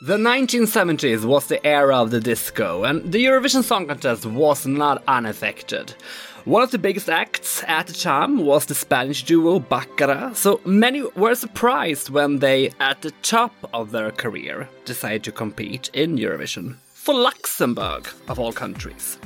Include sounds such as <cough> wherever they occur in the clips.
The 1970s was the era of the disco, and the Eurovision Song Contest was not unaffected. One of the biggest acts at the time was the Spanish duo Baccara, so many were surprised when they, at the top of their career, decided to compete in Eurovision. For Luxembourg, of all countries.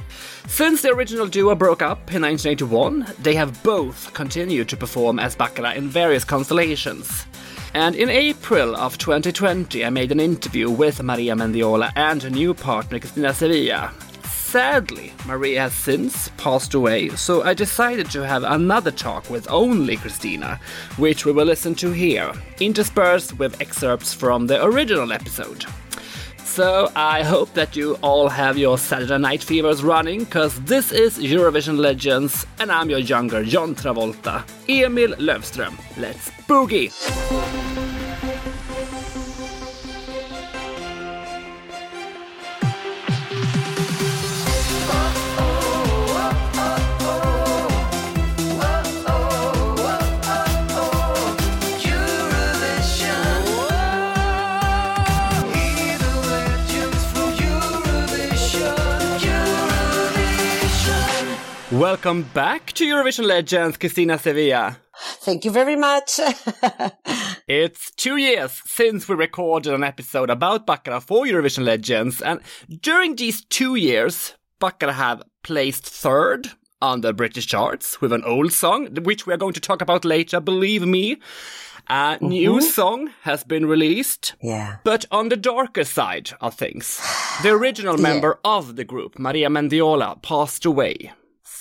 Since the original duo broke up in 1981, they have both continued to perform as Baccara in various constellations. And in April of 2020, I made an interview with Maria Mendiola and her new partner Cristina Sevilla. Sadly, Maria has since passed away, so I decided to have another talk with only Cristina, which we will listen to here, interspersed with excerpts from the original episode. So I hope that you all have your Saturday night fevers running, cause this is Eurovision Legends, and I'm your younger John Travolta, Emil Lövström. Let's boogie! Welcome back to Eurovision Legends, Cristina Sevilla. Thank you very much. <laughs> it's two years since we recorded an episode about Baccara for Eurovision Legends, and during these two years, Baccara have placed third on the British charts with an old song, which we are going to talk about later, believe me. A mm-hmm. new song has been released. Yeah. But on the darker side of things, the original <sighs> yeah. member of the group, Maria Mendiola, passed away.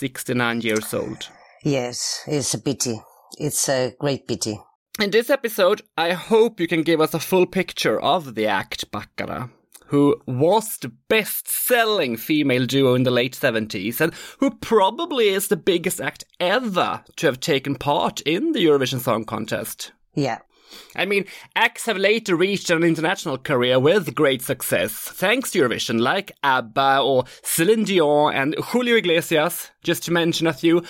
69 years old. Yes, it's a pity. It's a great pity. In this episode, I hope you can give us a full picture of the act Baccara, who was the best selling female duo in the late 70s and who probably is the biggest act ever to have taken part in the Eurovision Song Contest. Yeah. I mean, acts have later reached an international career with great success, thanks to Eurovision, like ABBA or Celine Dion and Julio Iglesias, just to mention a few.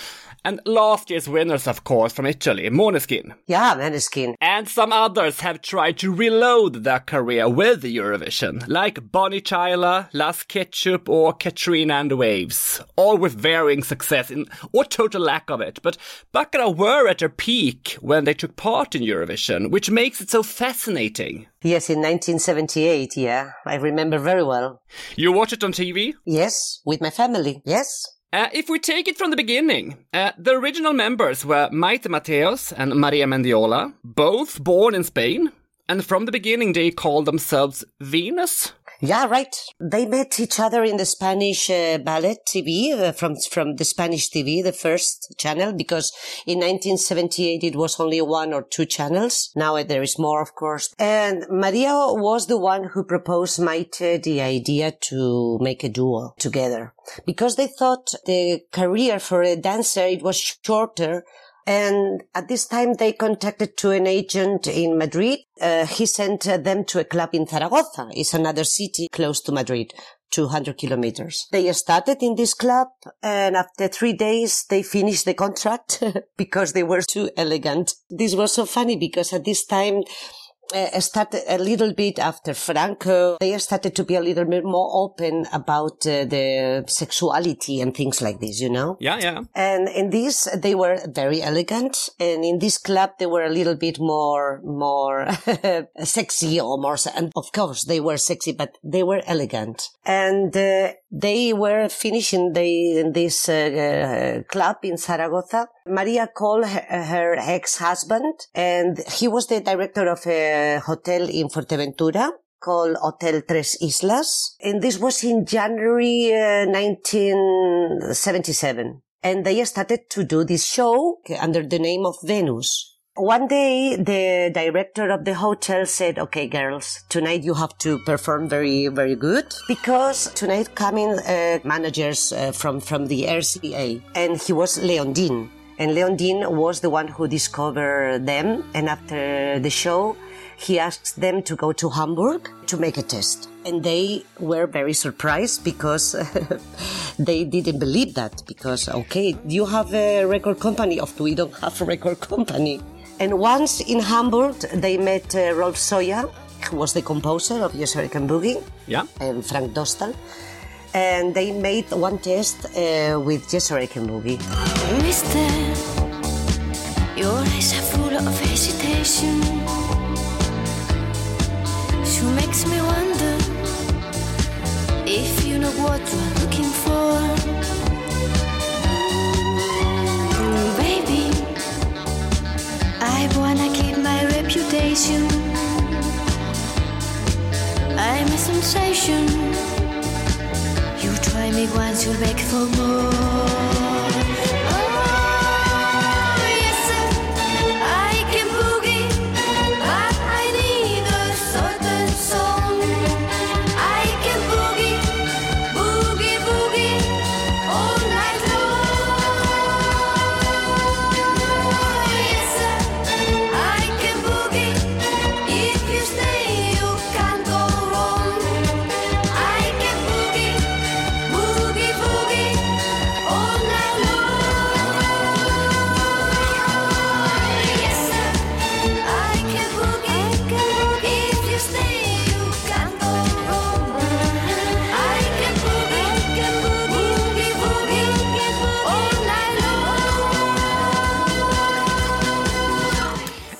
And last year's winners, of course, from Italy, Måneskin. Yeah, Måneskin. And some others have tried to reload their career with Eurovision, like Bonnie Tyler, Las Ketchup, or Katrina and the Waves, all with varying success in, or total lack of it. But Baccara were at their peak when they took part in Eurovision, which makes it so fascinating. Yes, in 1978, yeah. I remember very well. You watch it on TV? Yes, with my family, yes. Uh, if we take it from the beginning, uh, the original members were Maite Mateos and Maria Mendiola, both born in Spain, and from the beginning they called themselves Venus. Yeah, right. They met each other in the Spanish uh, ballet TV uh, from from the Spanish TV, the first channel, because in 1978 it was only one or two channels. Now there is more, of course. And Maria was the one who proposed Maite the idea to make a duo together because they thought the career for a dancer it was shorter and at this time, they contacted to an agent in Madrid. Uh, he sent uh, them to a club in Zaragoza. It's another city close to Madrid. 200 kilometers. They started in this club and after three days they finished the contract <laughs> because they were too elegant. This was so funny because at this time uh, started a little bit after Franco. They started to be a little bit more open about uh, the sexuality and things like this, you know? Yeah, yeah. And in this, they were very elegant. And in this club, they were a little bit more, more <laughs> sexy or more, and of course they were sexy, but they were elegant. And uh, they were finishing the, in this uh, uh, club in Zaragoza. Maria called her, her ex-husband and he was the director of a hotel in Fuerteventura called Hotel Tres Islas. And this was in January uh, 1977. And they started to do this show under the name of Venus. One day, the director of the hotel said, okay, girls, tonight you have to perform very, very good because tonight coming uh, managers uh, from, from the RCA and he was Leon Dean. And Leon Dean was the one who discovered them. And after the show, he asked them to go to Hamburg to make a test. And they were very surprised because <laughs> they didn't believe that. Because, okay, you have a record company. Of we don't have a record company. And once in Hamburg, they met uh, Rolf Soja, who was the composer of Yes Sir, I Can Boogie, Yeah. and Frank Dostal. And they made one test uh, with Yes Sir, I Can Boogie. Mister, your eyes are full of hesitation. She makes me wonder if you know what reputation. I'm a sensation. You try me once, you'll beg for more.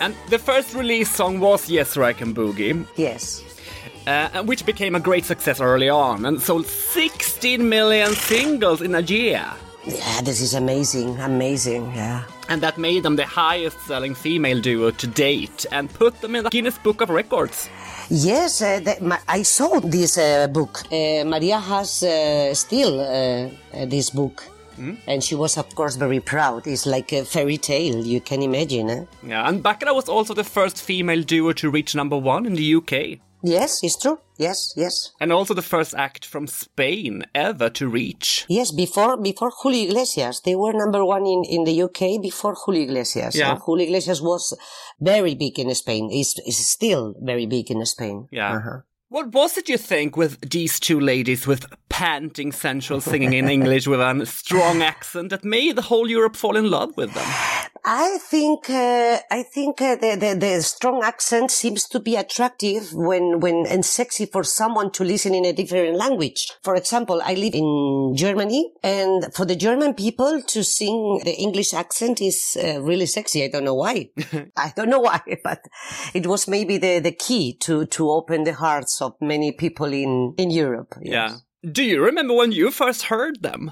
And the first release song was Yes I Can Boogie, Yes. uh, and which became a great success early on and sold 16 million singles in a year. Yeah, this is amazing, amazing. Yeah. And that made them the highest selling female duo to date and put them in the Guinness Book of Records. Yes, uh, the, ma- I saw this uh, book. Uh, Maria has uh, still uh, this book. And she was, of course, very proud. It's like a fairy tale, you can imagine. Eh? Yeah, and Baccara was also the first female duo to reach number one in the UK. Yes, it's true. Yes, yes. And also the first act from Spain ever to reach. Yes, before before Julio Iglesias, they were number one in, in the UK before Julio Iglesias. Yeah. And Julio Iglesias was very big in Spain. Is is still very big in Spain. Yeah. Uh-huh. What was it you think with these two ladies with panting sensual singing in English with a strong accent that made the whole Europe fall in love with them? I think uh, I think uh, the, the the strong accent seems to be attractive when when and sexy for someone to listen in a different language. For example, I live in Germany, and for the German people to sing the English accent is uh, really sexy. I don't know why. <laughs> I don't know why, <laughs> but it was maybe the the key to to open the hearts of many people in in Europe. yes. Yeah. Do you remember when you first heard them?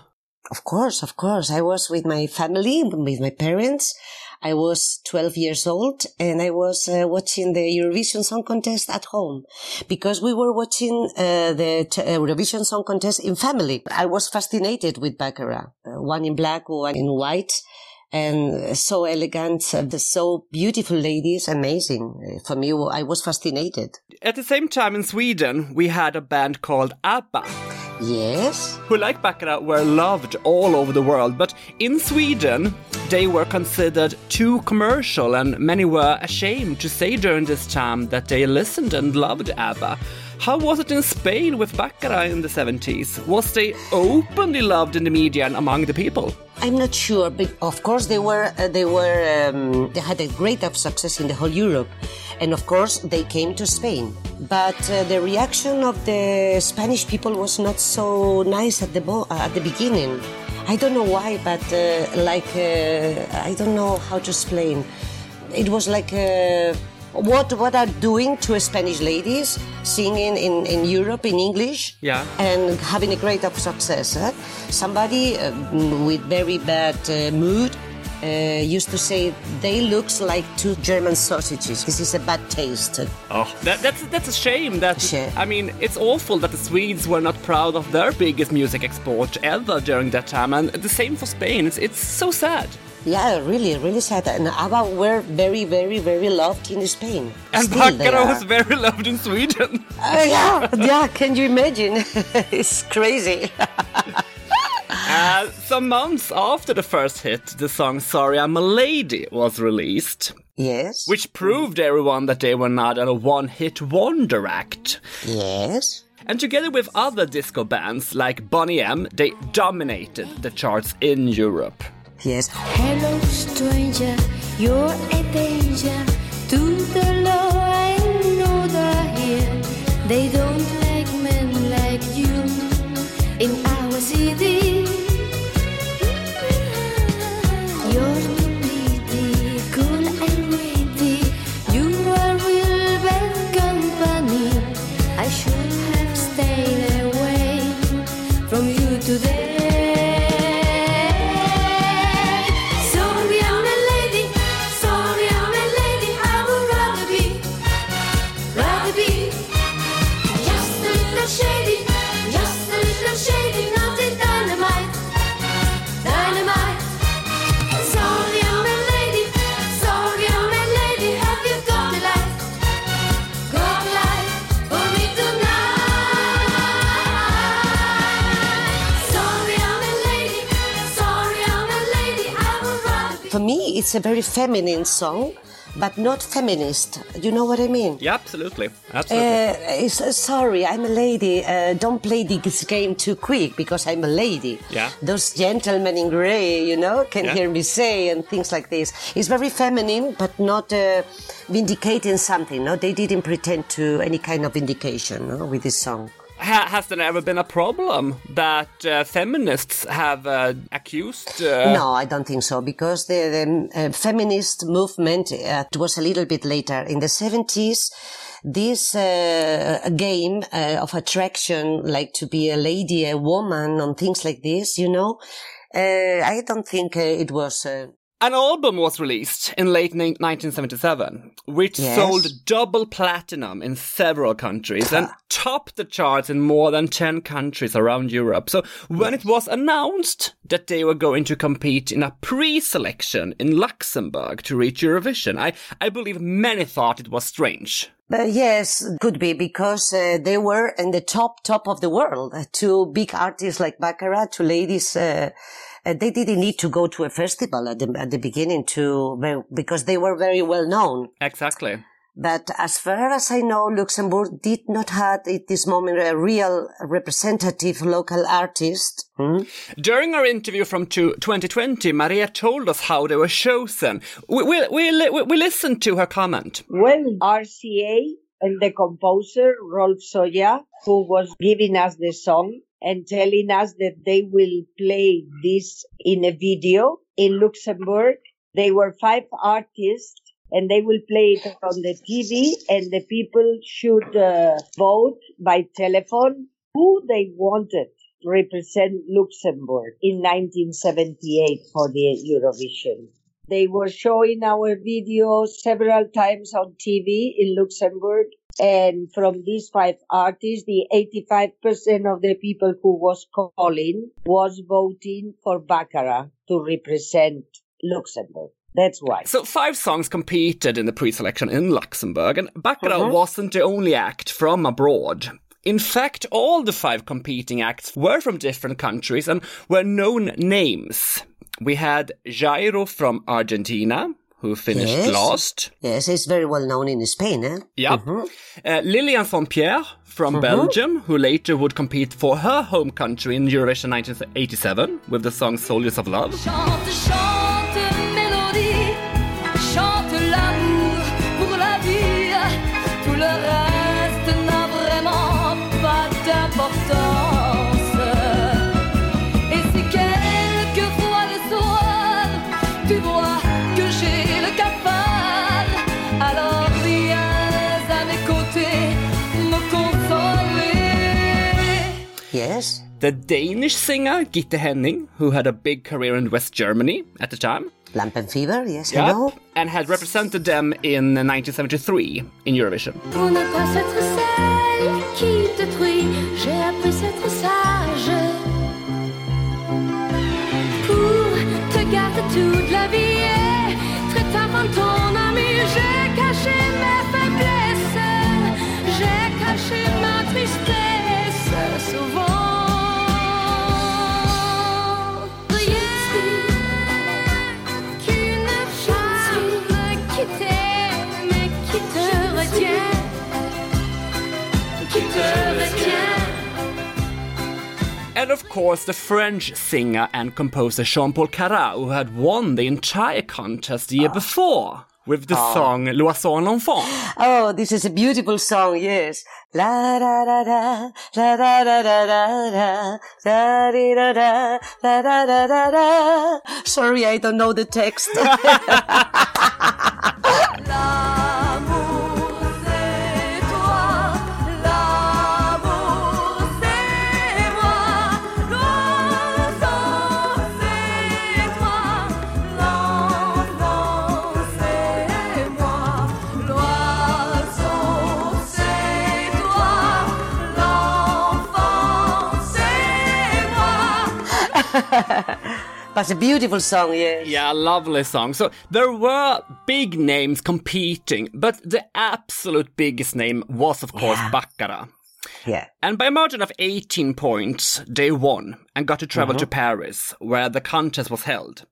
Of course, of course. I was with my family, with my parents. I was 12 years old and I was uh, watching the Eurovision Song Contest at home because we were watching uh, the uh, Eurovision Song Contest in family. I was fascinated with Baccara, uh, one in black, one in white. And so elegant, uh, the so beautiful ladies, amazing. Uh, For me, I was fascinated. At the same time in Sweden, we had a band called ABBA, Yes, who like Baccara were loved all over the world, but in Sweden, they were considered too commercial and many were ashamed to say during this time that they listened and loved ABBA. How was it in Spain with Baccara in the 70s? Was they openly loved in the media and among the people? I'm not sure, but of course they were uh, they were um, they had a great of success in the whole Europe, and of course they came to Spain. But uh, the reaction of the Spanish people was not so nice at the bo- uh, at the beginning. I don't know why, but uh, like uh, I don't know how to explain. It was like. What what are doing to Spanish ladies singing in, in Europe in English Yeah. and having a great of success. Somebody uh, mm, with very bad uh, mood uh, used to say they looks like two German sausages. This is a bad taste. Oh, that, that's that's a shame. That Shame. I mean, it's awful that the Swedes were not proud of their biggest music export ever during that time, and the same for Spain. It's it's so sad. Yeah, really, really sad. And ABBA were very, very, very loved in Spain. And Still Baccara was very loved in Sweden. Uh, yeah, yeah. Can you imagine? <laughs> it's crazy. <laughs> Uh, some months after the first hit, the song "Sorry I'm a Lady" was released, yes. which proved everyone that they were not a one-hit wonder act. Yes. And together with other disco bands like Boney M, they dominated the charts in Europe. Yes. Hello, stranger, you're a danger to the law. I know they're here. They don't. It's a very feminine song, but not feminist. You know what I mean? Yeah, absolutely. Absolutely. Uh, uh, sorry, I'm a lady. Uh, don't play this game too quick because I'm a lady. Yeah. Those gentlemen in grey, you know, can Yeah. hear me say and things like this. It's very feminine, but not uh, vindicating something. No, they didn't pretend to any kind of vindication no, with this song. Ha- has there ever been a problem that uh, feminists have uh, accused? Uh, No, I don't think so because the, the uh, feminist movement uh, was a little bit later in the 70s. This uh, game uh, of attraction, like to be a lady, a woman, and things like this, you know, uh, I don't think uh, it was. Uh, An album was released in late ni- 1977, which Yes. sold double platinum in several countries and topped the charts in more than 10 countries around Europe. So when it was announced that they were going to compete in a pre-selection in Luxembourg to reach Eurovision, I, I believe many thought it was strange. But yes, could be because uh, they were in the top top of the world. Uh, Two big artists like Baccara, two ladies. Uh, uh, they didn't need to go to a festival at the at the beginning to because they were very well known. Exactly. But as far as I know, Luxembourg did not have at this moment a real representative local artist. Hmm? During our interview from two- 2020, Maria told us how they were chosen. We, we, we, we listened to her comment. Well, RCA and the composer Rolf Soja, who was giving us the song and telling us that they will play this in a video in Luxembourg. They were five artists and they will play it on the TV and the people should uh, vote by telephone who they wanted to represent Luxembourg in 1978 for the Eurovision. They were showing our video several times on TV in Luxembourg. And from these five artists, the 85% of the people who was calling was voting for Baccara to represent Luxembourg. That's why. So five songs competed in the pre-selection in Luxembourg, and Baccara Mhm. wasn't the only act from abroad. In fact, all the five competing acts were from different countries and were known names. We had Jairo from Argentina, who finished Yes. last. Yes, it's very well known in Spain. Eh? Yep. Uh, Lilian Saint-Pierre from Belgium, who later would compete for her home country in Eurovision 1987 with the song Soldiers of Love. The Danish singer Gitte Hænning, who had a big career in West Germany at the time, Lampenfieber, yes, Yep, I know. and had represented them in 1973 in Eurovision. And of course, the French singer and composer Jean-Paul Cara, who had won the entire contest the year before with the ah. song L'Oiseau et l'Enfant. Oh, this is a beautiful song, yes. La da da da, la da da da da da, da di da da, la da da da da. Sorry, I don't know the text. <laughs> <laughs> <laughs> But a beautiful song, yes. Yeah, lovely song. So there were big names competing, but the absolute biggest name was, of course, Yeah. Baccara. Yeah. And by a margin of 18 points, they won and got to travel to Paris, where the contest was held.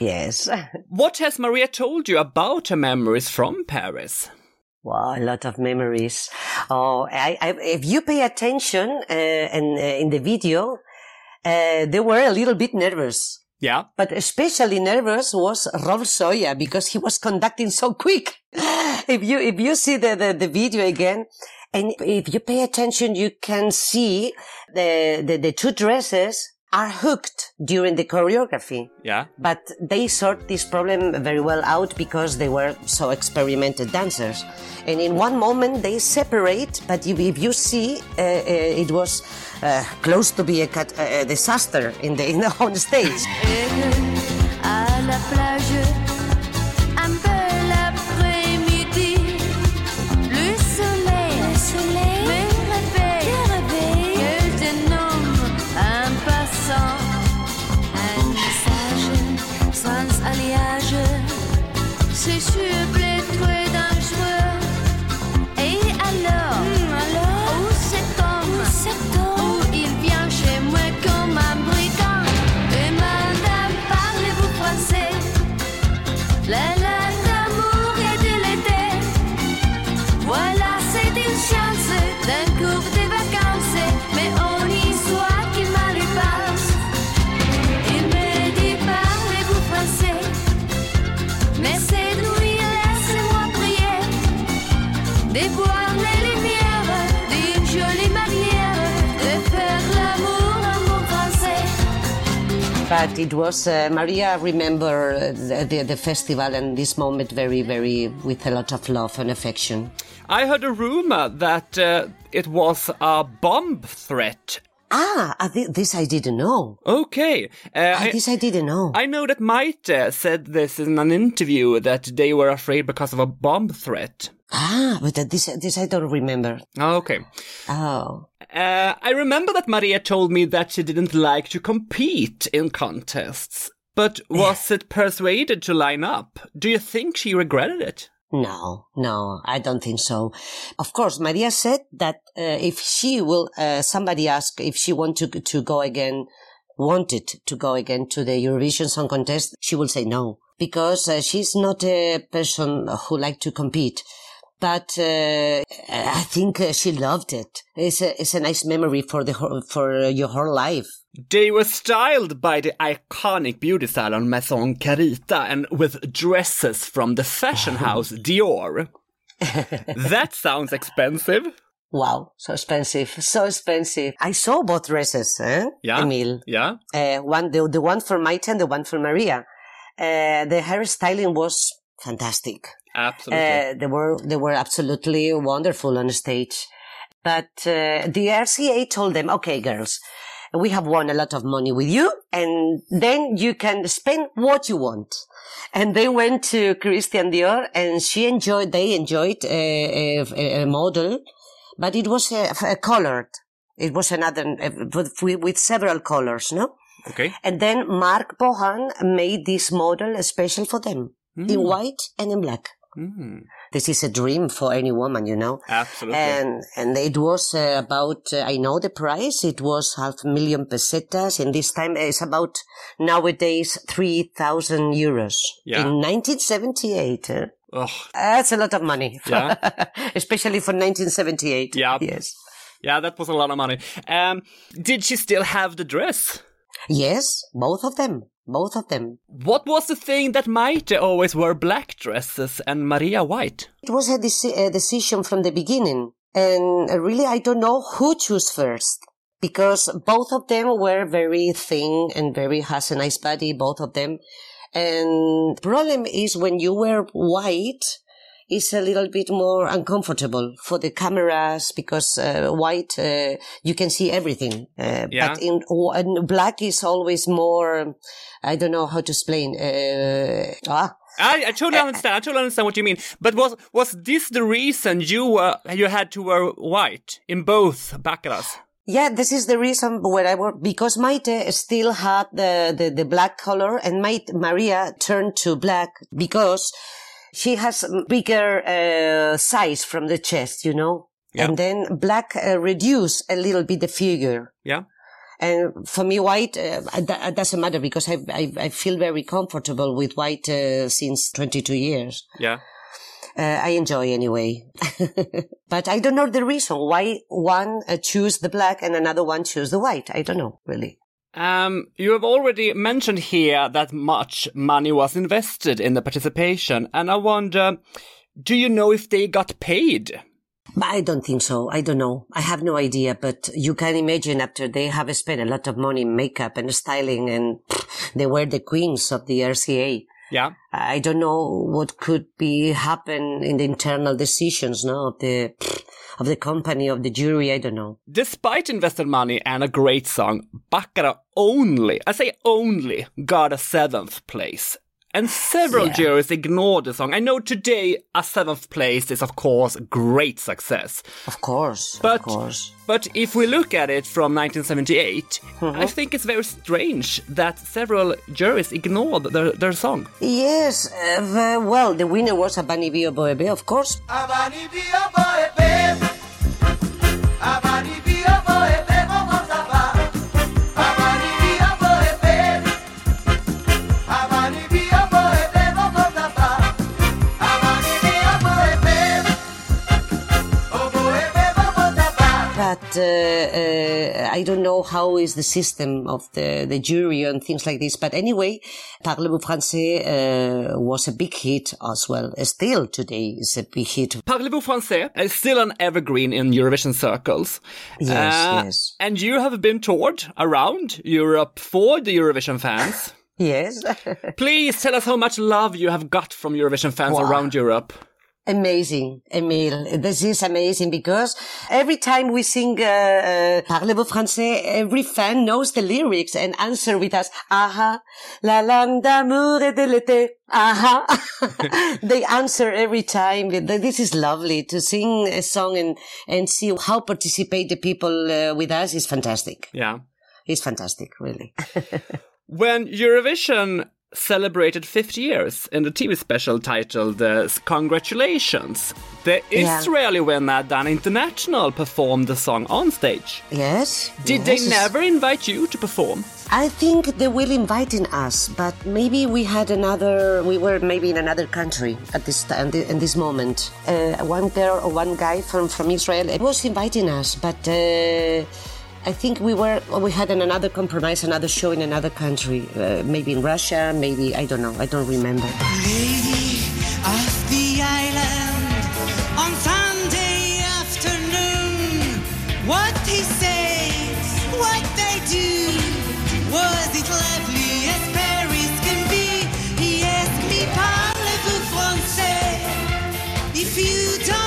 Yes. <laughs> What has Maria told you about her memories from Paris? Wow, a lot of memories. Oh, I, I, if you pay attention uh, and uh, in the video, uh, they were a little bit nervous. Yeah. But especially nervous was Rolf Soja because he was conducting so quick. <laughs> if you if you see the, the, the video again, and if you pay attention, you can see the, the, the two dresses are hooked during the choreography. Yeah. But they sort this problem very well out because they were so experimented dancers. And in one moment they separate, but if, if you see, uh, uh, it was uh, close to be a, cat- a disaster in the, in the <laughs> on stage. But it was, uh, Maria remember uh, the, the, the festival and this moment very, very, with a lot of love and affection. I heard a rumor that uh, it was a bomb threat. Ah, uh, this I didn't know. Okay. Uh, Ah, this I didn't know. I know that Maite said this in an interview that they were afraid because of a bomb threat. ah, but uh, this, this I don't remember. Okay. Oh. Uh, I remember that Maria told me that she didn't like to compete in contests, but was it persuaded to line up? Do you think she regretted it? No, no, I don't think so. Of course, Maria said that uh, if she will, uh, somebody asked if she want to to go again, wanted to go again to the Eurovision Song Contest, she will say no because uh, she's not a person who like to compete. But uh, I think uh, she loved it. It's a it's a nice memory for the whole, for your whole life. They were styled by the iconic beauty salon Maison Carita and with dresses from the fashion <laughs> house Dior. that sounds expensive. Wow, so expensive, so expensive. I saw both dresses, eh? Yeah. Emil. Yeah. uh, one the, the one for Maite and the one for Maria. Uh, the hairstyling was fantastic. Absolutely. Uh, they were they were absolutely wonderful on the stage. But uh, the RCA told them, "Okay, girls, we have won a lot of money with you, and then you can spend what you want." And they went to Christian Dior, and she enjoyed. They enjoyed a, a, a model, but it was a, a colored. It was another uh, with, several colors, no? okay. And then Marc Bohan made this model special for them in white and in black. Mm, This is a dream for any woman, you know. absolutely. And and it was uh, about uh, I know the price. It was half a million pesetas, and this time it's about nowadays three thousand euros Yeah. in 1978. uh, that's a lot of money, Yeah. <laughs> especially for 1978. Yeah. Yes. Yeah, that was a lot of money. Um, did she still have the dress? Yes, both of them. Both of them. What was the thing that Maite always wore black dresses and Maria white? It was a, deci- a decision from the beginning. And uh, really, I don't know who chose first because both of them were very thin and very has a nice body, both of them. And problem is when you wear white, it's a little bit more uncomfortable for the cameras because uh, white uh, you can see everything. Uh, Yeah. But in, in black is always more. I don't know how to explain. Uh, ah, I, I totally understand. I totally understand what you mean. But was was this the reason you were you had to wear white in both baccaras? Yeah, this is the reason where I work because Maite still had the, the, the black color and Maite, Maria turned to black because she has bigger uh, size from the chest, you know? Yeah. And then black uh, reduce a little bit the figure. Yeah. And for me, white uh, that doesn't matter because I, I I feel very comfortable with white uh, since 22 years. Yeah. Uh, I enjoy anyway, <laughs> but I don't know the reason why one uh, choose the black and another one choose the white. I don't know really. Um, you have already mentioned here that much money was invested in the participation, and I wonder, do you know if they got paid? I don't think so. I don't know. I have no idea, but you can imagine after they have spent a lot of money in makeup and styling and pff, they were the queens of the RCA. Yeah. I don't know what could be happen in the internal decisions, no, of the, of the company, of the jury. I don't know. Despite invested money and a great song, Baccara only, I say only, got a seventh place. And several Yeah. juries ignored the song. I know today a seventh place is of course a great success. Of course. But of course. but if we look at it from 1978, I think it's very strange that several juries ignored their, their song. Yes. Uh, v- well, the winner was Abani Bio Boebe, of course. Abani bio boy babe. Abani bio boy But uh, uh, I don't know how is the system of the, the jury and things like this. But anyway, Parlez-vous français uh, was a big hit as well. Still today is a big hit. Parlez-vous français is still an evergreen in Eurovision circles. Yes, Uh, yes. And you have been toured around Europe for the Eurovision fans. <laughs> Yes. <laughs> Please tell us how much love you have got from Eurovision fans Wow. around Europe. Amazing, Emile. This is amazing because every time we sing uh, uh, Parlez-vous français, every fan knows the lyrics and answer with us, aha, la langue d'amour et de l'été, aha. <laughs> they answer every time. This is lovely to sing a song and, and see how participate the people uh, with us is fantastic. Yeah. It's fantastic, really. <laughs> When Eurovision celebrated 50 years in the TV special titled uh, Congratulations, the Yeah. Israeli winner Dana International performed the song on stage. yes. Did yes, they never invite you to perform? I think they will invite in us, but maybe we had another. We were maybe in another country at this time, in this moment. Uh, one girl or one guy from from Israel was inviting us, but uh, I think we were we had an another compromise, another show in another country, uh, maybe in Russia, maybe I don't know, I don't remember. Lady of the island on Sunday afternoon. What he says, what they do. Was it lovely as Paris can be? He asked me, parlez-vous français? If you don't,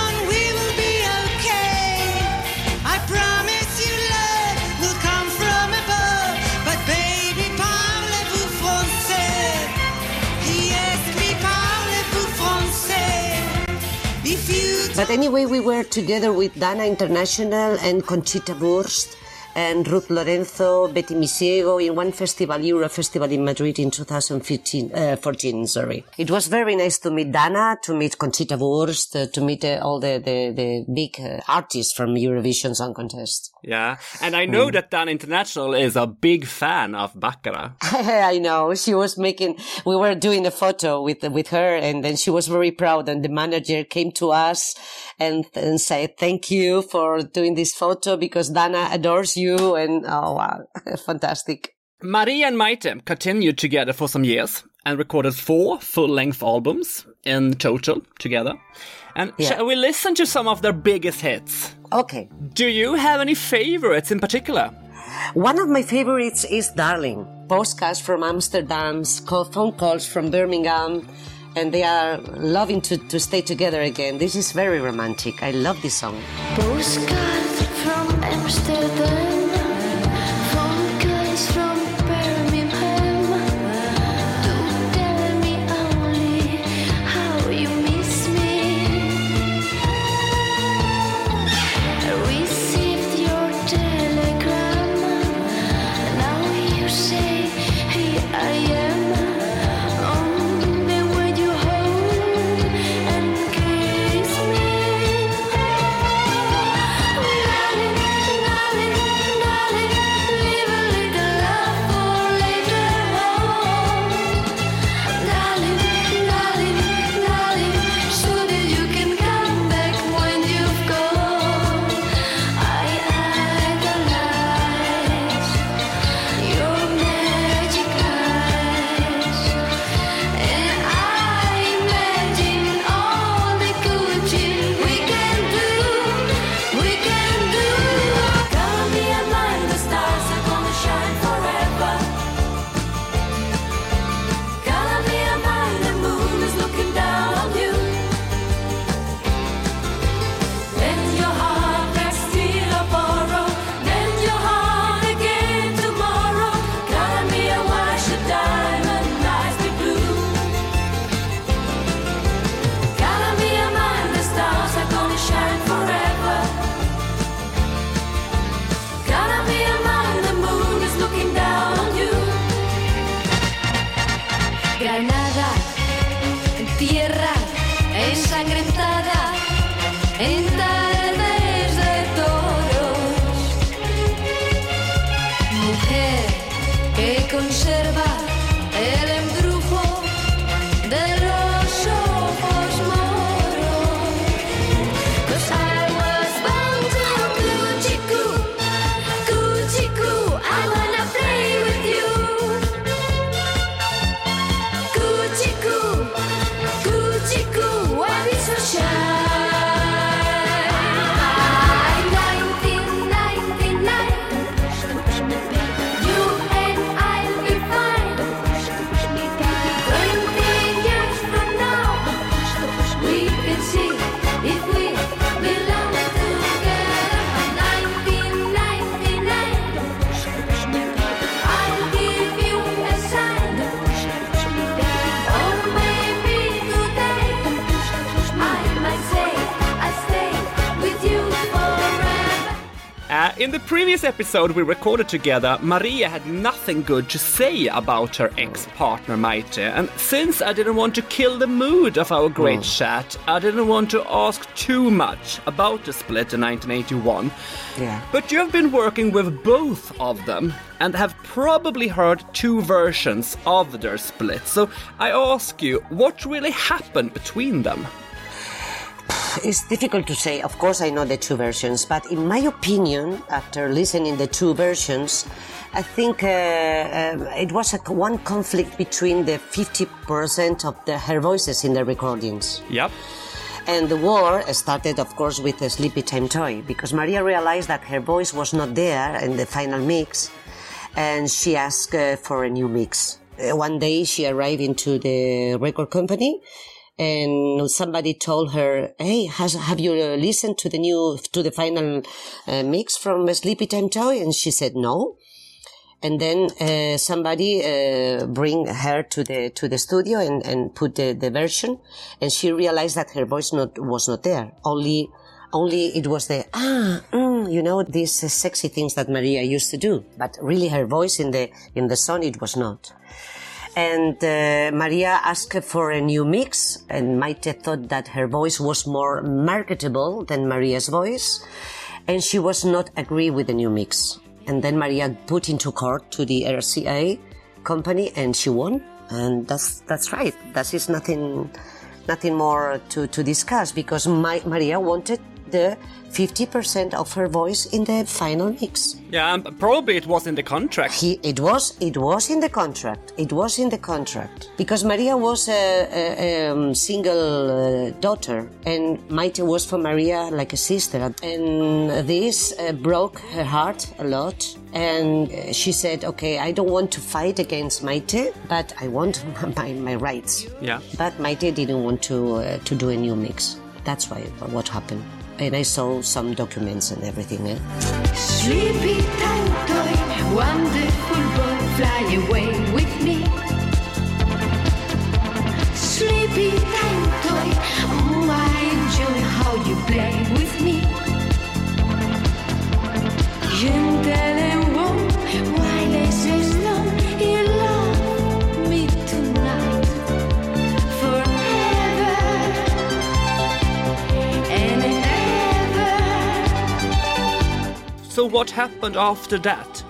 But anyway, we were together with Dana International and Conchita Wurst and Ruth Lorenzo, Betty Misiego in one festival, Euro Festival in Madrid in 2014. uh, 14, sorry. It was very nice to meet Dana, to meet Conchita Wurst, uh, to meet uh, all the, the, the big uh, artists from Eurovision Song Contest. Yeah, and I know hmm. that Dana International is a big fan of Baccara. <laughs> I know. She was making, we were doing a photo with, with her and then she was very proud and the manager came to us and, and said, thank you for doing this photo because Dana adores you and oh wow, <laughs> fantastic. Maria and Maite continued together for some years and recorded four full-length albums in total together. And Yeah. shall we listen to some of their biggest hits? Okay. Do you have any favorites in particular? One of my favorites is Darling. Postcards from Amsterdam, call- phone calls from Birmingham, and they are loving to, to stay together again. This is very romantic. I love this song. Postcard from Amsterdam, in the previous episode we recorded together, Maria had nothing good to say about her ex partner Maite, and since I didn't want to kill the mood of our great hmm. chat, I didn't want to ask too much about the split in 1981. Yeah. But you have been working with both of them and have probably heard two versions of their split. So I ask you, what really happened between them? It's difficult to say. Of course, I know the two versions, but in my opinion, after listening the two versions, I think uh, um it was a, one conflict between the 50% of the, her voices in the recordings. Yep. And the war started, of course, with the Sleepy Time Toy because Maria realized that her voice was not there in the final mix and she asked uh, for a new mix. Uh, one day she arrived into the record company and somebody told her, Hey, has, have you listened to the new, to the final uh, mix from Sleepy Time Toy? And she said, no. And then uh, somebody uh, bring her to the to the studio and, and put the, the version. And she realized that her voice not was not there. Only only it was the ah mm, you know these sexy things that maria used to do. But really her voice in the in the song it was not and uh, Maria asked for a new mix, and Maite thought that her voice was more marketable than Maria's voice, and she was not agree with the new mix. And then Maria put into court to the RCA company, and she won. And that's that's right. That is nothing nothing more to, to discuss because my, Maria wanted the 50% of her voice in the final mix. Yeah, probably it was in the contract. He, it was it was in the contract. It was in the contract because Maria was a, a, um, single uh, daughter, and Maite was for Maria like a sister, and this uh, broke her heart a lot. And uh, she said, "Okay, I don't want to fight against Maite, but I want <laughs> my, my rights." Yeah. But Maite didn't want to uh, to do a new mix. That's why what happened. And I saw some documents and everything. Eh? Sleepy toy, wonderful boy, fly away with me. Sleepy toy, oh, I enjoy how you play with me. Gentle while So what happened after that?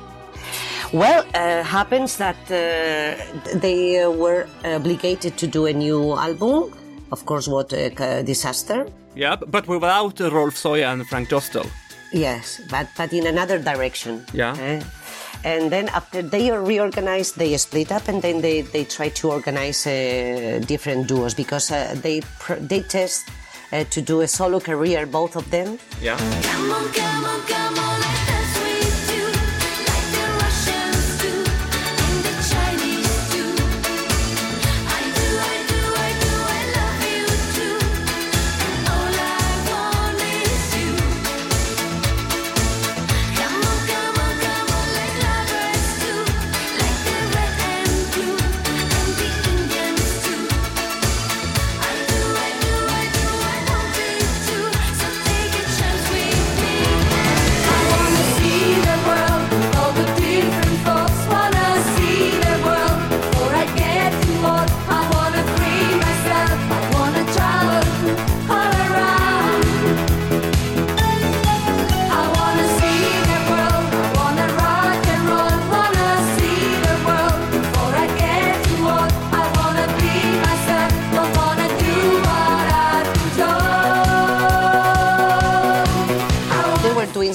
Well, uh, happens that uh, they uh, were obligated to do a new album. Of course, what a disaster. Yeah, but without uh, Rolf Soja and Frank Dostal. Yes, but but in another direction. Yeah. eh? And then after they are reorganized, they split up, and then they, they try to organize uh, different duos because uh, they pr- they test uh, to do a solo career, both of them. Yeah. Come on, come on, come on,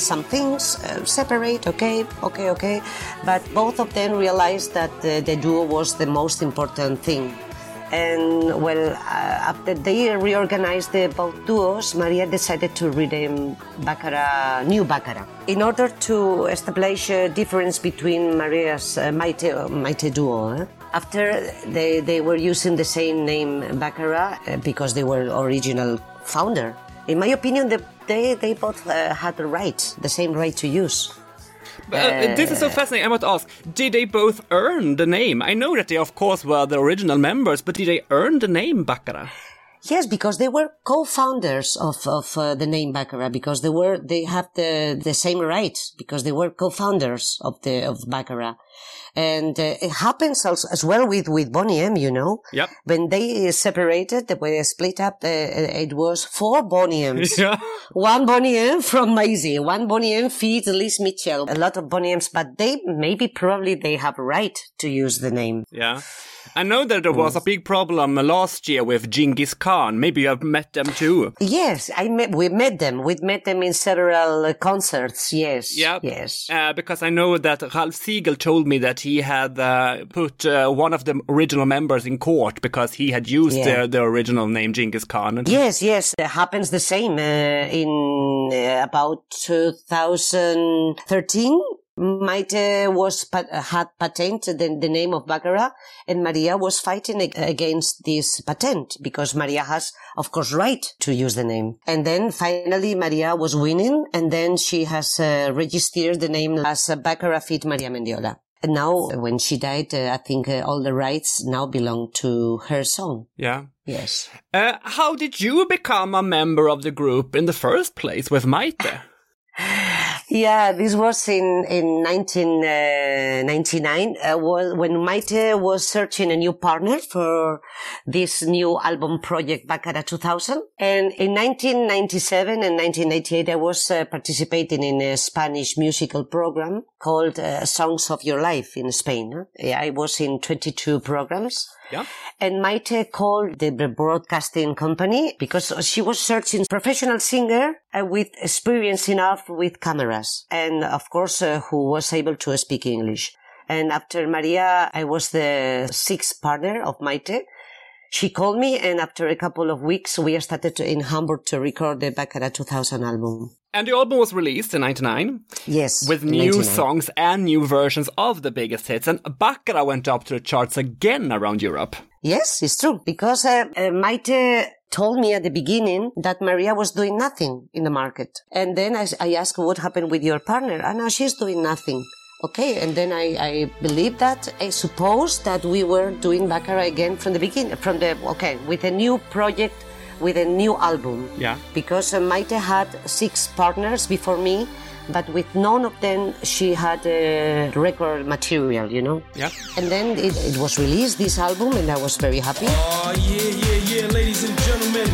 some things, uh, separate, okay, okay, okay. But both of them realized that uh, the duo was the most important thing. And well, uh, after they reorganized the both duos, Maria decided to rename Baccara New Baccara in order to establish a difference between Maria's uh, Maite, Maite duo. eh? After they, they were using the same name Baccara uh, because they were original founder. In my opinion, the, they, they both uh, had the right, the same right to use. But, uh, this is so fascinating. I want to ask: Did they both earn the name? I know that they, of course, were the original members, but did they earn the name Baccara? Yes, because they were co-founders of, of uh, the name Baccara because they were, they have the, the same right because they were co-founders of the, of Baccara. And uh, it happens also, as well with, with Boney M, you know. Yep. When they separated, when they split up, uh, it was four Boney M's. <laughs> Yeah. One Boney M from Maizie, one Boney M feeds Liz Mitchell, a lot of Bonnie M's, but they, maybe probably they have right to use the name. Yeah. I know that there was a big problem last year with Genghis Khan. Maybe you have met them too. Yes, I met, we met them. We met them in several uh, concerts. Yes. Yep. Yes. Uh, because I know that Ralph Siegel told me that he had uh, put uh, one of the original members in court because he had used Yeah. the, the original name Genghis Khan. And Yes, yes, it happens the same uh, in uh, about 2013. Maite was had patented the, the name of Baccara, and Maria was fighting against this patent because Maria has, of course, right to use the name. And then finally, Maria was winning, and then she has uh, registered the name as Baccara Fit Maria Mendiola. And now, when she died, uh, I think uh, all the rights now belong to her son. Yeah. Yes. Uh, how did you become a member of the group in the first place with Maite? <laughs> Yeah, this was in in 1999 uh, when Maite was searching a new partner for this new album project back Baccara 2000. And in 1997 and 1998, I was uh, participating in a Spanish musical program called uh, Songs of Your Life in Spain. I was in 22 programs. Yeah. And Maite called the broadcasting company because she was searching professional singer with experience enough with cameras and of course uh, who was able to speak English. And after Maria, I was the sixth partner of Maite. She called me and after a couple of weeks, we started to, in Hamburg to record the Baccara 2000 album. And the album was released in 99 Yes. with new 99. songs and new versions of the biggest hits. And Baccara went up to the charts again around Europe. Yes, it's true. Because uh, uh, Maite told me at the beginning that Maria was doing nothing in the market. And then I, I asked what happened with your partner. And now she's doing nothing. Okay, and then I, I believe that, I suppose that we were doing Baccara again from the beginning, from the, okay, with a new project, with a new album. Yeah. Because uh, Maite had six partners before me, but with none of them she had uh, record material, you know? Yeah. And then it, it was released, this album, and I was very happy. Oh, yeah, yeah, yeah, ladies and gentlemen.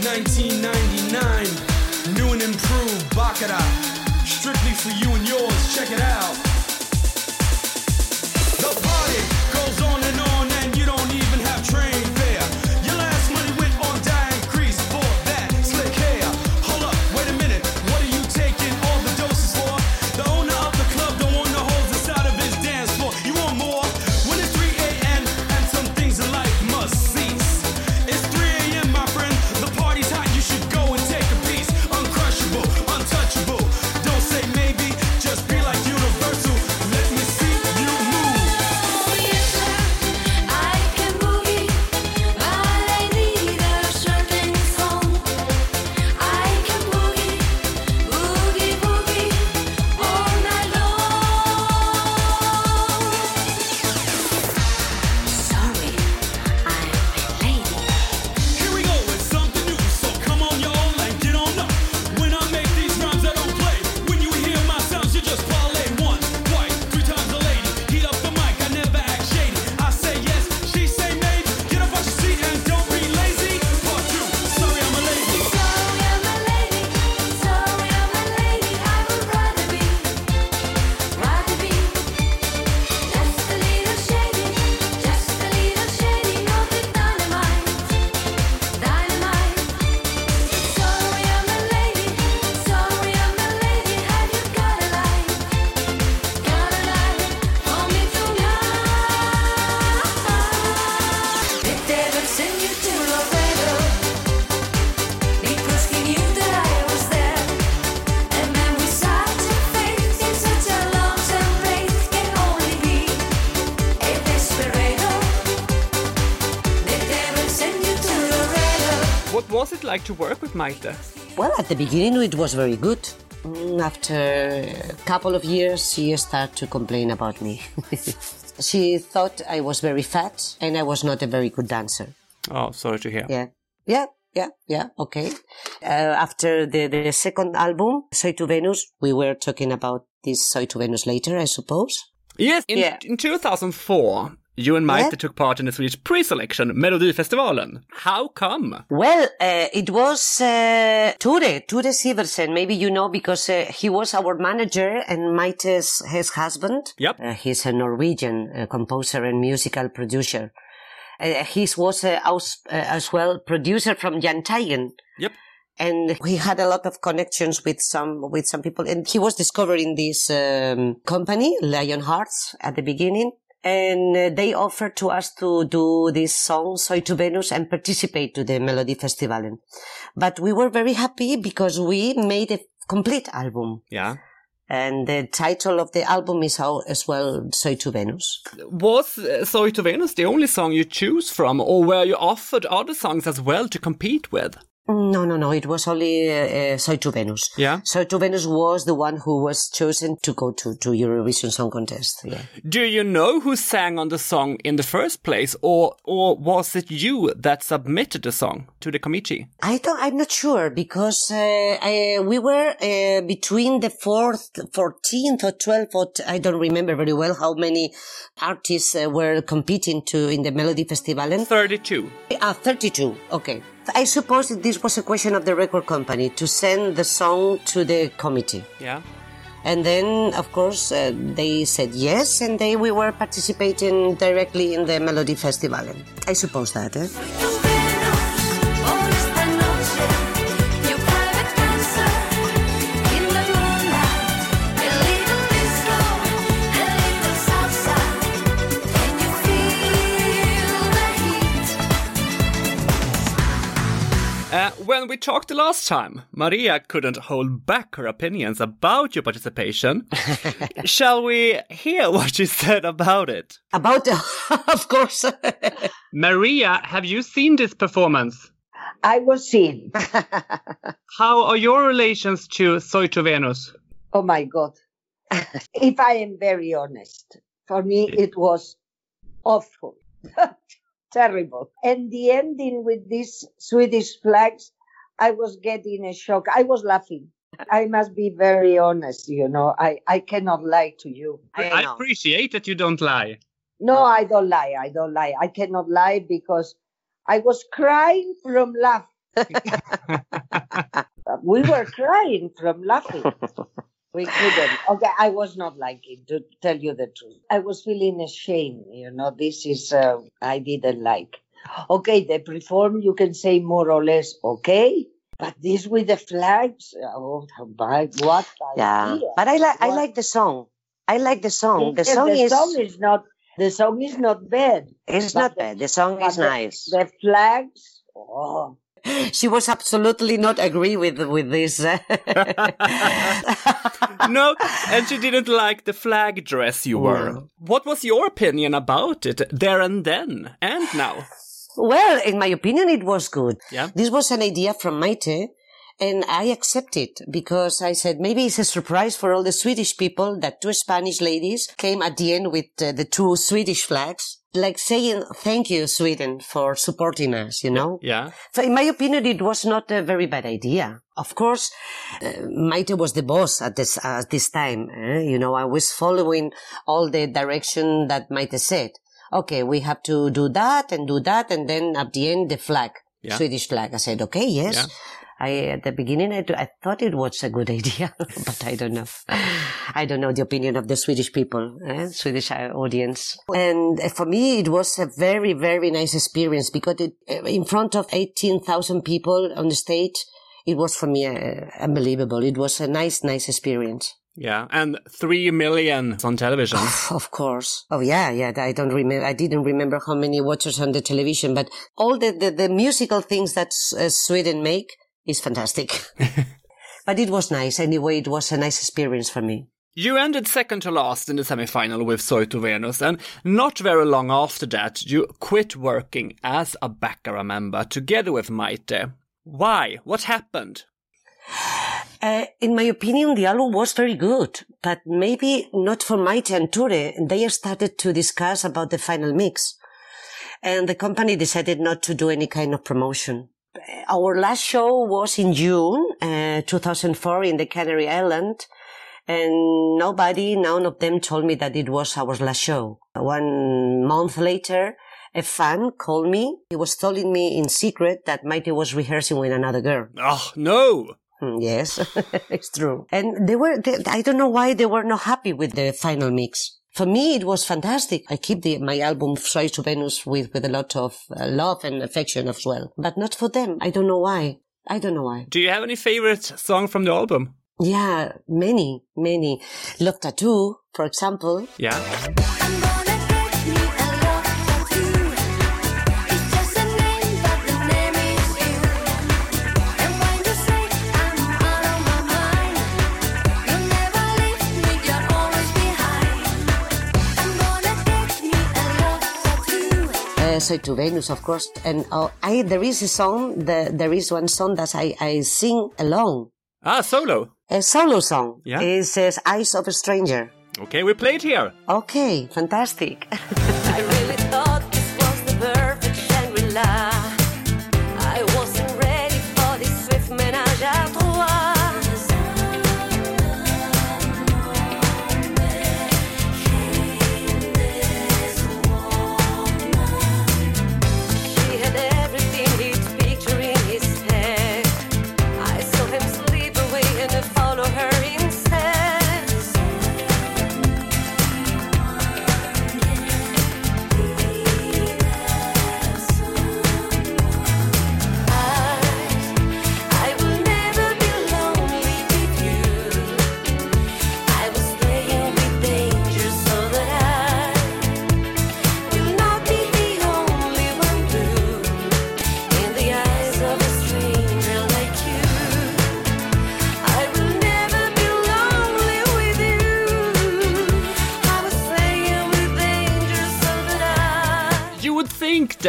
1999, new and improved Baccara. Strictly for you and yours, check it out. The party goes on and on, and you don't even have train to work with Maite? Well, at the beginning it was very good. Mm, After a couple of years, she started to complain about me. <laughs> she thought I was very fat and I was not a very good dancer. Oh, sorry to hear. Yeah, yeah, yeah, yeah. Okay. Uh, after the, the second album, Soy tu Venus, we were talking about this Soy tu Venus later, I suppose. Yes, in, Yeah. in 2004, you and Maite Yeah. took part in the Swedish pre-selection, Melodifestivalen. How come? Well, uh, it was uh, Ture, Ture Siversen. Maybe you know because uh, he was our manager and Maite's his husband. Yep. Uh, he's a Norwegian uh, composer and musical producer. Uh, he was uh, uh, as well producer from Jan Teigen. Yep. And he had a lot of connections with some with some people, and he was discovering this um, company, Lion Hearts, at the beginning. And uh, they offered to us to do this song, Soy tu Venus, and participate to the Melody festival But we were very happy because we made a complete album. Yeah. And the title of the album is how, as well, Soy tu Venus. Was uh, Soy tu Venus the only song you choose from, or were you offered other songs as well to compete with? No, no, no. It was only uh, uh, Soy tu Venus. Yeah. Soy tu Venus was the one who was chosen to go to, to Eurovision Song Contest. Yeah. Do you know who sang on the song in the first place, or or was it you that submitted the song to the committee? I don't, I'm not sure because uh, I, we were uh, between the fourth, 14th or 12th, or t- I don't remember very well how many artists uh, were competing to in the Melodifestivalen. Thirty-two. Ah, 32. Okay. I suppose this was a question of the record company to send the song to the committee. Yeah. And then, of course, uh, they said yes, and they we were participating directly in the Melody Festival. I suppose that. Eh? When we talked the last time, Maria couldn't hold back her opinions about your participation. <laughs> Shall we hear what she said about it? About, the, <laughs> of course. <laughs> Maria, have you seen this performance? I was in. How are your relations to Soy tu Venus? Oh my God. if I am very honest, for me it was awful. Terrible. And the ending with these Swedish flags, I was getting a shock. I was laughing. I must be very honest, you know. I, I cannot lie to you. I know. appreciate that you don't lie. No, I don't lie. I don't lie. I cannot lie because I was crying from laugh. <laughs> we were crying from laughing. We couldn't. Okay, I was not liking to tell you the truth. I was feeling ashamed. You know, this is uh, I didn't like. Okay, they perform. You can say more or less. Okay, but this with the flags. Oh my! What? yeah. idea. But I like I like the song. I like the song. The Yeah, song the is song is not. The song is not bad. it's not the- bad. The song is the- nice. The flags. Oh, She was absolutely not agree with with this. <laughs> no, and she didn't like the flag dress you wore. What was your opinion about it there and then and now? Well, in my opinion, it was good. Yeah. This was an idea from Maite, and I accept it because I said maybe it's a surprise for all the Swedish people that two Spanish ladies came at the end with uh, the two Swedish flags, like saying thank you, Sweden, for supporting us, you know? Yeah. So in my opinion, it was not a very bad idea. Of course, uh, Maite was the boss at this, at this time. eh? You know, I was following all the direction that Maite said. Okay, we have to do that and do that. And then at the end, the flag, Yeah. Swedish flag. I said, okay, yes. Yeah. I, at the beginning, I, I thought it was a good <laughs> idea, but I don't know. I don't know the opinion of the Swedish people, eh? Swedish uh, audience. And uh, for me, it was a very, very nice experience because it, uh, in front of 18,000 people on the stage, it was for me uh, unbelievable. It was a nice, nice experience. Yeah. And three million on television. <sighs> Of course. Oh yeah, yeah. I don't remember. I didn't remember how many watchers on the television, but all the the, the musical things that uh, Sweden make is fantastic. <laughs> <laughs> but it was nice anyway. It was a nice experience for me. You ended second to last in the semi-final with Soy tu Venus, and not very long after that, you quit working as a Baccara member together with Maite. Why? What happened? <sighs> Uh, in my opinion, the album was very good, but maybe not for Maite and Ture. They started to discuss about the final mix. And the company decided not to do any kind of promotion. Our last show was in June, uh, 2004 in the Canary Island. And nobody, none of them told me that it was our last show. One month later, a fan called me. He was telling me in secret that Maite was rehearsing with another girl. Oh, no! Hmm, Yes, <laughs> it's true. And they were, they, I don't know why they were not happy with the final mix. For me, it was fantastic. I keep the, my album Soy tu Venus with, with a lot of uh, love and affection as well. But not for them. I don't know why. I don't know why. Do you have any favorite song from the album? Yeah, many, many. Love Tattoo, for example. Yeah. Tattoo. Tu Venus, of course. And uh, I, there is a song, the, there is one song that I, I sing alone. Ah, solo. A solo song. Yeah. It says Eyes of a Stranger. Okay, we play it here. Okay, fantastic. <laughs>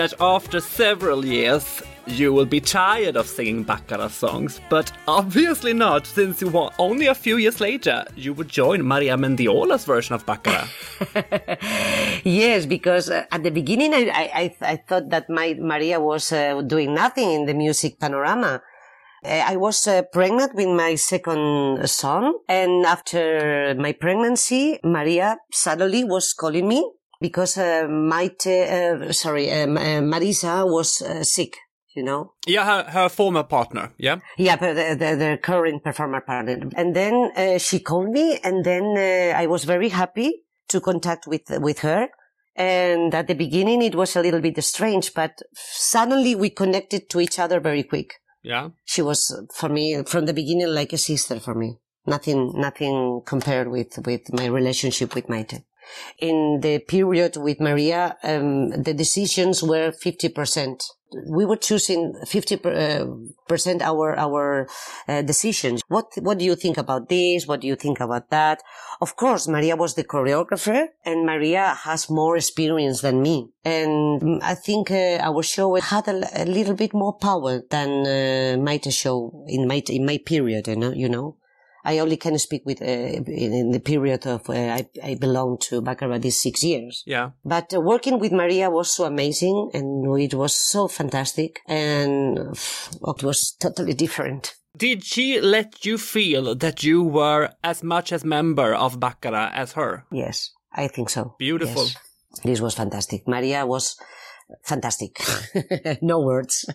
that after several years you will be tired of singing Baccara songs, but obviously not, since you were only a few years later you would join Maria Mendiola's version of Baccara. <laughs> yes, because uh, at the beginning I, I, I, I thought that my Maria was uh, doing nothing in the music panorama. Uh, I was uh, pregnant with my second son, and after my pregnancy, Maria suddenly was calling me because uh, Maite, uh, sorry, uh, uh, Marisa was uh, sick. You know, yeah, her, her former partner, yeah? yeah, but the, the, the current performer partner. And then uh, she called me, and then uh, I was very happy to contact with with her. And at the beginning, it was a little bit strange, but suddenly we connected to each other very quick. Yeah. She was for me from the beginning like a sister for me. Nothing, nothing compared with with my relationship with Maite. In the period with Maria, um, the decisions were fifty percent. We were choosing fifty percent our our uh, decisions. What what do you think about this? What do you think about that? Of course, Maria was the choreographer, and Maria has more experience than me. And mm, I think uh, our show had a, a little bit more power than uh, Maite's show in my in my period. You know, you know. I only can speak with uh, in, the period of uh, I, I belong to Baccara these six years. Yeah. But uh, working with Maria was so amazing and it was so fantastic and it was totally different. Did she let you feel that you were as much as member of Baccara as her? Yes, I think so. Beautiful. Yes. This was fantastic. Maria was fantastic. <laughs> no words.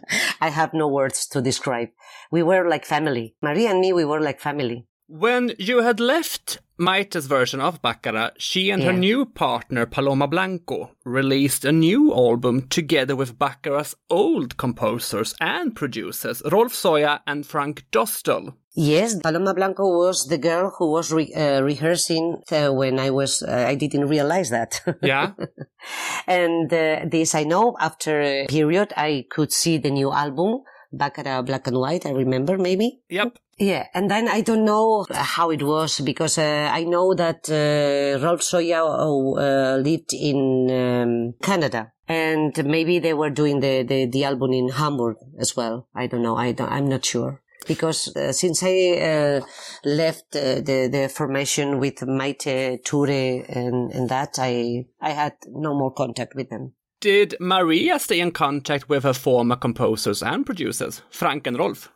I have no words to describe. We were like family. Maria and me, we were like family. When you had left Maite's version of Baccara, she and her new partner Paloma Blanco released a new album together with Baccara's old composers and producers, Rolf Soja and Frank Dostal. Yes, Paloma Blanco was the girl who was re- uh, rehearsing uh, when I was, uh, I didn't realize that. <laughs> Yeah? and uh, this I know after a period I could see the new album Baccara Black and White, I remember maybe. Yep. Yeah, and then I don't know how it was because uh, I know that uh, Rolf Soja uh, lived in um, Canada, and maybe they were doing the, the, the album in Hamburg as well. I don't know. I don't, I'm not sure because uh, since I uh, left uh, the the formation with Maite Ture and and that I I had no more contact with them. Did Maria stay in contact with her former composers and producers, Frank and Rolf?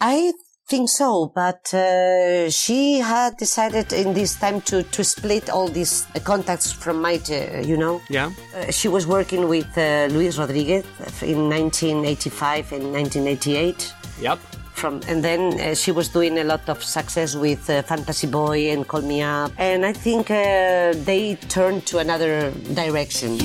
I think so, but uh, she had decided in this time to, to split all these uh, contacts from Maite, uh, you know. Yeah. Uh, she was working with uh, Luis Rodriguez in 1985 and 1988. Yep. From, and then uh, she was doing a lot of success with uh, Fantasy Boy and Call Me Up. And I think uh, they turned to another direction.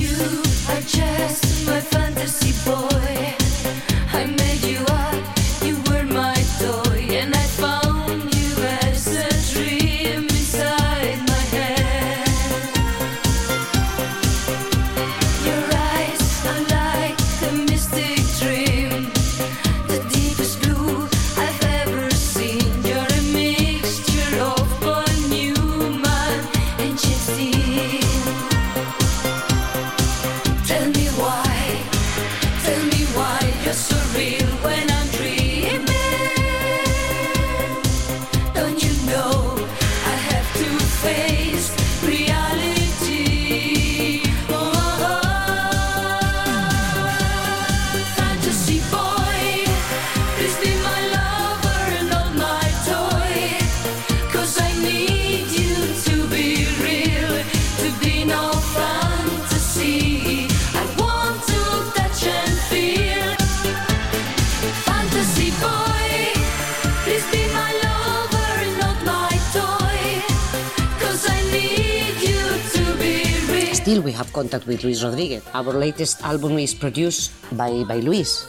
With Luis Rodriguez. Our latest album is produced by, by Luis.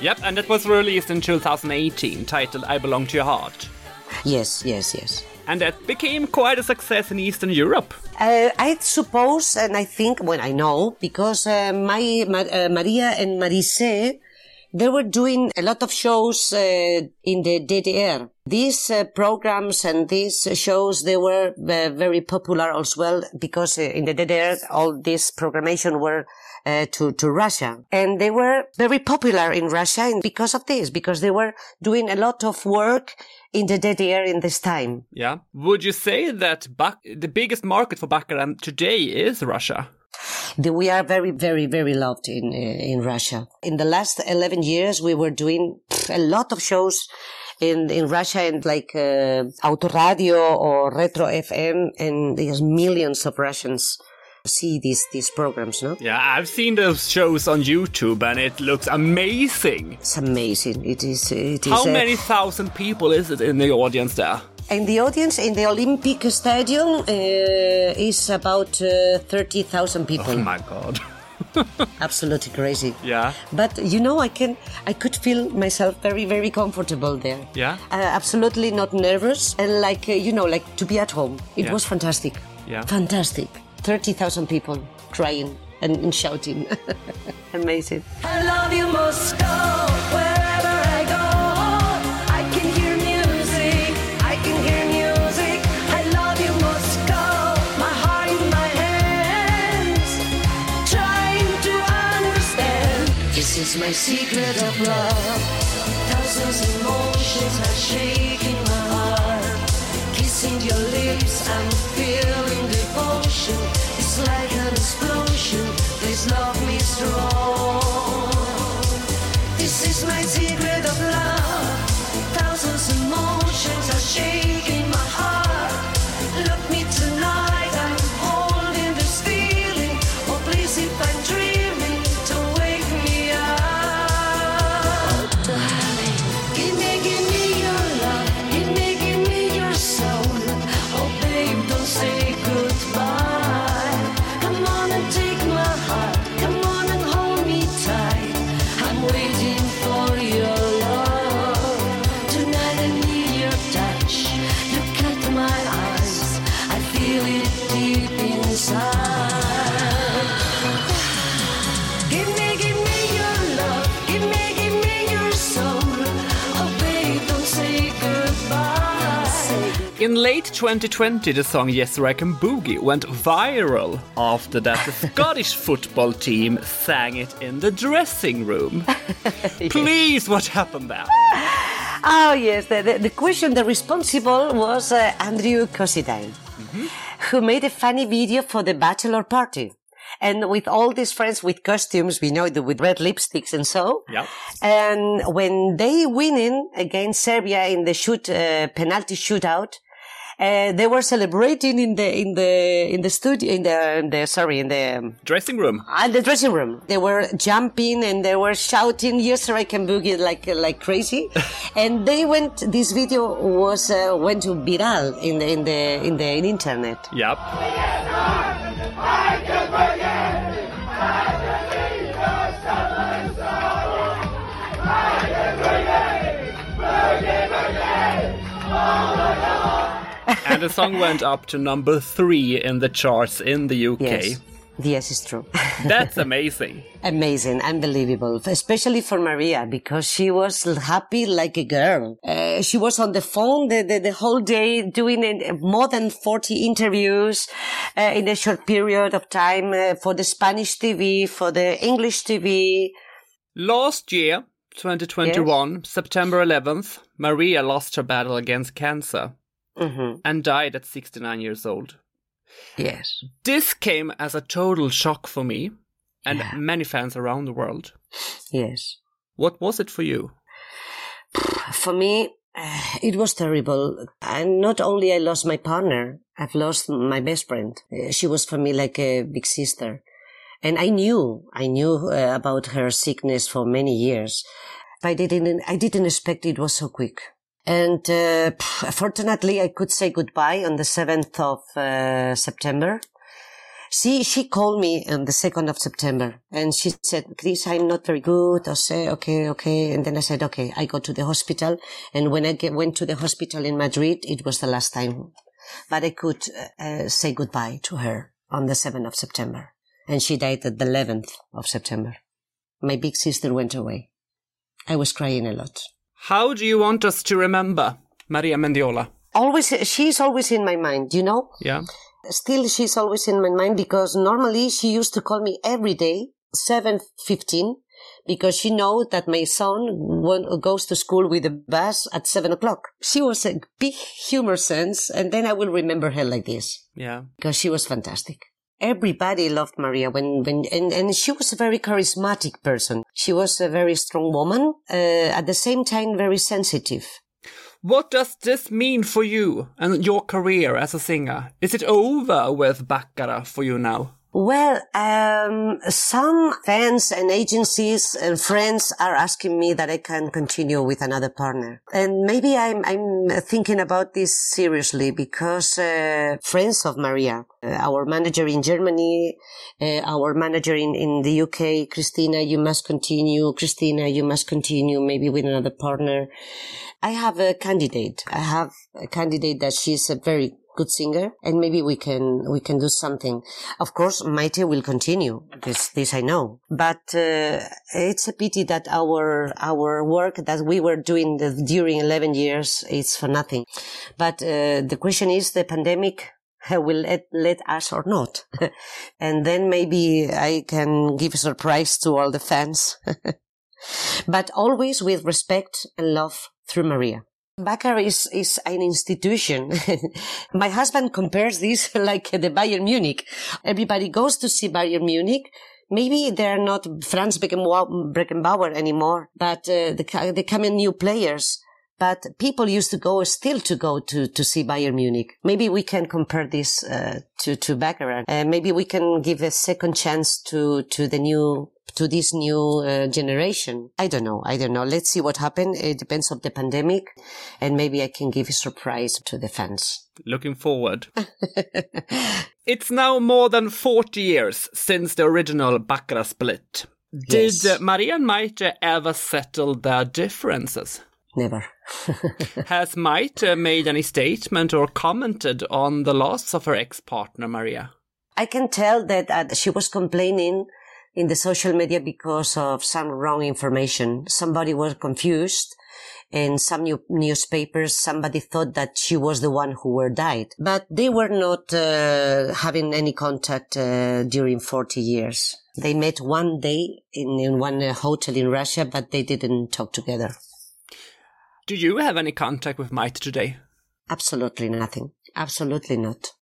Yep, and it was released in 2018, titled I Belong to Your Heart. Yes, yes, yes. And that became quite a success in Eastern Europe. Uh, I suppose, and I think, well, I know, because uh, my uh, Maria and Marise, they were doing a lot of shows uh, in the DDR. These uh, programs and these shows, they were uh, very popular as well because uh, in the DDR, all this programmation were uh, to, to Russia. And they were very popular in Russia because of this, because they were doing a lot of work in the DDR in this time. Yeah. Would you say that the biggest market for Baccara today is Russia? The- we are very, very, very loved in uh, in Russia. In the last eleven years, we were doing a lot of shows in in Russia and like uh, Autoradio or Retro FM, and there's millions of Russians see these these programs. No, Yeah, I've seen those shows on YouTube and it looks amazing. it's amazing. It is. It is. How uh, many thousand people is it in the audience there? And the audience in the Olympic Stadium uh, is about uh, thirty thousand people. Oh my god. <laughs> Absolutely crazy. Yeah. But you know, I can, I could feel myself very, very comfortable there. Yeah? Uh, absolutely not nervous, and like uh, you know, like to be at home. It Yeah. was fantastic. Yeah. Fantastic. Thirty thousand people crying and, and shouting. <laughs> Amazing. I love you, Moscow. Is my secret of love. Thousands emotions are shaking my heart. Kissing your lips, I'm feeling devotion. It's like an explosion. Please love me strong. This is my secret of love. In late 2020, the song Yes I Can Boogie went viral after that the <laughs> Scottish football team sang it in the dressing room. <laughs> Please, what happened there? <laughs> Oh yes, the, the, the question, the responsible was uh, Andrew Considine, who made a funny video for the bachelor party. And with all these friends with costumes, we know that with red lipsticks and so. Yep. And when they winning against Serbia in the shoot uh, penalty shootout, uh, they were celebrating in the in the in the studio in the, in the sorry in the um, Dressing room. at the dressing room. They were jumping and they were shouting, "Yes, sir, I can boogie!" like like crazy. <laughs> and they went. This video was uh, went to viral in the in the in the in internet. Yep. And the song went up to number three in the charts in the UK. Yes, yes, it's true. <laughs> That's amazing. Amazing, unbelievable, especially for Maria because she was happy like a girl. Uh, she was on the phone the, the, the whole day doing uh, more than 40 interviews uh, in a short period of time uh, for the Spanish TV, for the English TV. Last year, 2021, September 11th, Maria lost her battle against cancer hmm and died at 69 years old. Yes. This came as a total shock for me and Yeah. many fans around the world. Yes. What was it for you? For me, uh, <sighs> it was terrible. And not only I lost my partner, I've lost my best friend. Uh, She was for me like a big sister. And I knew, I knew uh, about her sickness for many years. But I didn't, I didn't expect it was so quick. And uh, fortunately, I could say goodbye on the 7th of uh, September. She she called me on the second of September and she said, Chris, I'm not very good. I say, okay, okay. And then I said, okay, I go to the hospital. And when I get, went to the hospital in Madrid, it was the last time. But I could uh, uh, say goodbye to her on the 7th of September. And she died at the 11th of September. My big sister went away. I was crying a lot. How do you want us to remember Maria Mendiola? Always, she's always in my mind, you know? Yeah. still she's always in my mind because normally she used to call me every day 7.15 because she knows that my son won- goes to school with the bus at 7 o'clock she was a big humor sense and then i will remember her like this Yeah. because she was fantastic everybody loved maria when, when and, and she was a very charismatic person she was a very strong woman uh, at the same time very sensitive What does this mean for you and your career as a singer? Is it over with Baccara for you now? Well, um, some fans and agencies and friends are asking me that I can continue with another partner. And maybe I'm, I'm thinking about this seriously because, uh, friends of Maria, uh, our manager in Germany, uh, our manager in, in the UK, Christina, you must continue. Christina, you must continue maybe with another partner. I have a candidate. I have a candidate that she's a very good singer and maybe we can we can do something. Of course maite will continue. This this i know. But uh, it's a pity that our our work that we were doing the, during 11 years is for nothing. But uh, the question is the pandemic will let, let us or not? <laughs> And then maybe i can give a surprise to all the fans. <laughs> But always with respect and love through maria Baccara is, is an institution. <laughs> My husband compares this <laughs> like the Bayern Munich. Everybody goes to see Bayern Munich. Maybe they're not Franz Beckenbauer anymore, but uh, they, they come in new players. But people used to go still to go to, to see Bayern Munich. Maybe we can compare this uh, to to Baccara. Uh, maybe we can give a second chance to to the new to this new uh, generation. I don't know. I don't know. Let's see what happens. It depends on the pandemic, and maybe I can give a surprise to the fans. Looking forward. <laughs> it's now more than 40 years since the original Baccara split. Did Yes. Maria and Maite ever settle their differences? Never. <laughs> Has Maite made any statement or commented on the loss of her ex-partner Maria? I can tell that uh, she was complaining in the social media because of some wrong information. Somebody was confused in some new newspapers, somebody thought that she was the one who were died, but they were not uh, having any contact uh, during 40 years. They met one day in, in one uh, hotel in Russia, but they didn't talk together. Do you have any contact with Maite today? Absolutely nothing. Absolutely not.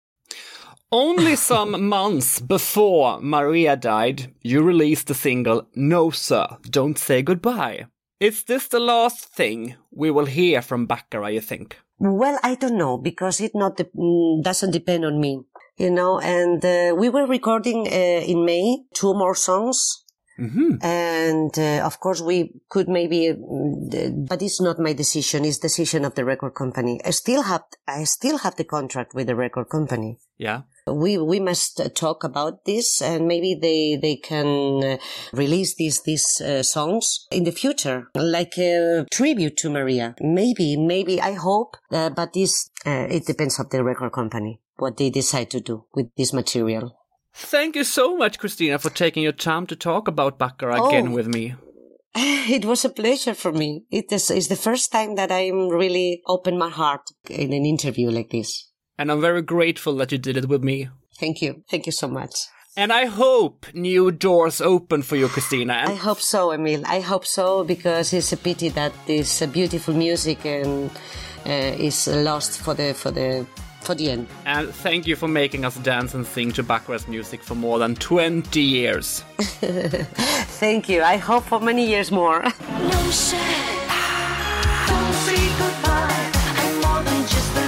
Only <laughs> some months before Maria died, you released the single No Sir, Don't Say Goodbye. Is this the last thing we will hear from Baccara, you think? Well, I don't know because it not de- mm, doesn't depend on me, you know. And uh, we were recording uh, in May two more songs, Mm-hmm. and uh, of course we could maybe, mm, but it's not my decision. It's decision of the record company. I still have I still have the contract with the record company. Yeah. We we must talk about this, and maybe they they can uh, release these these uh, songs in the future, like a tribute to Maria. Maybe maybe I hope, uh, but this uh, it depends of the record company what they decide to do with this material. Thank you so much, Christina, for taking your time to talk about Baccara again Oh. with me. <laughs> It was a pleasure for me. It is it's the first time that I'm really open my heart in an interview like this. And I'm very grateful that you did it with me. Thank you. Thank you so much. And I hope new doors open for you, Christina. I hope so, Emil. I hope so because it's a pity that this beautiful music and uh, is lost for the for the for the end. And thank you for making us dance and sing to Baccara's music for more than 20 years. <laughs> Thank you. I hope for many years more. <laughs> No sir, don't say goodbye. I'm more than just a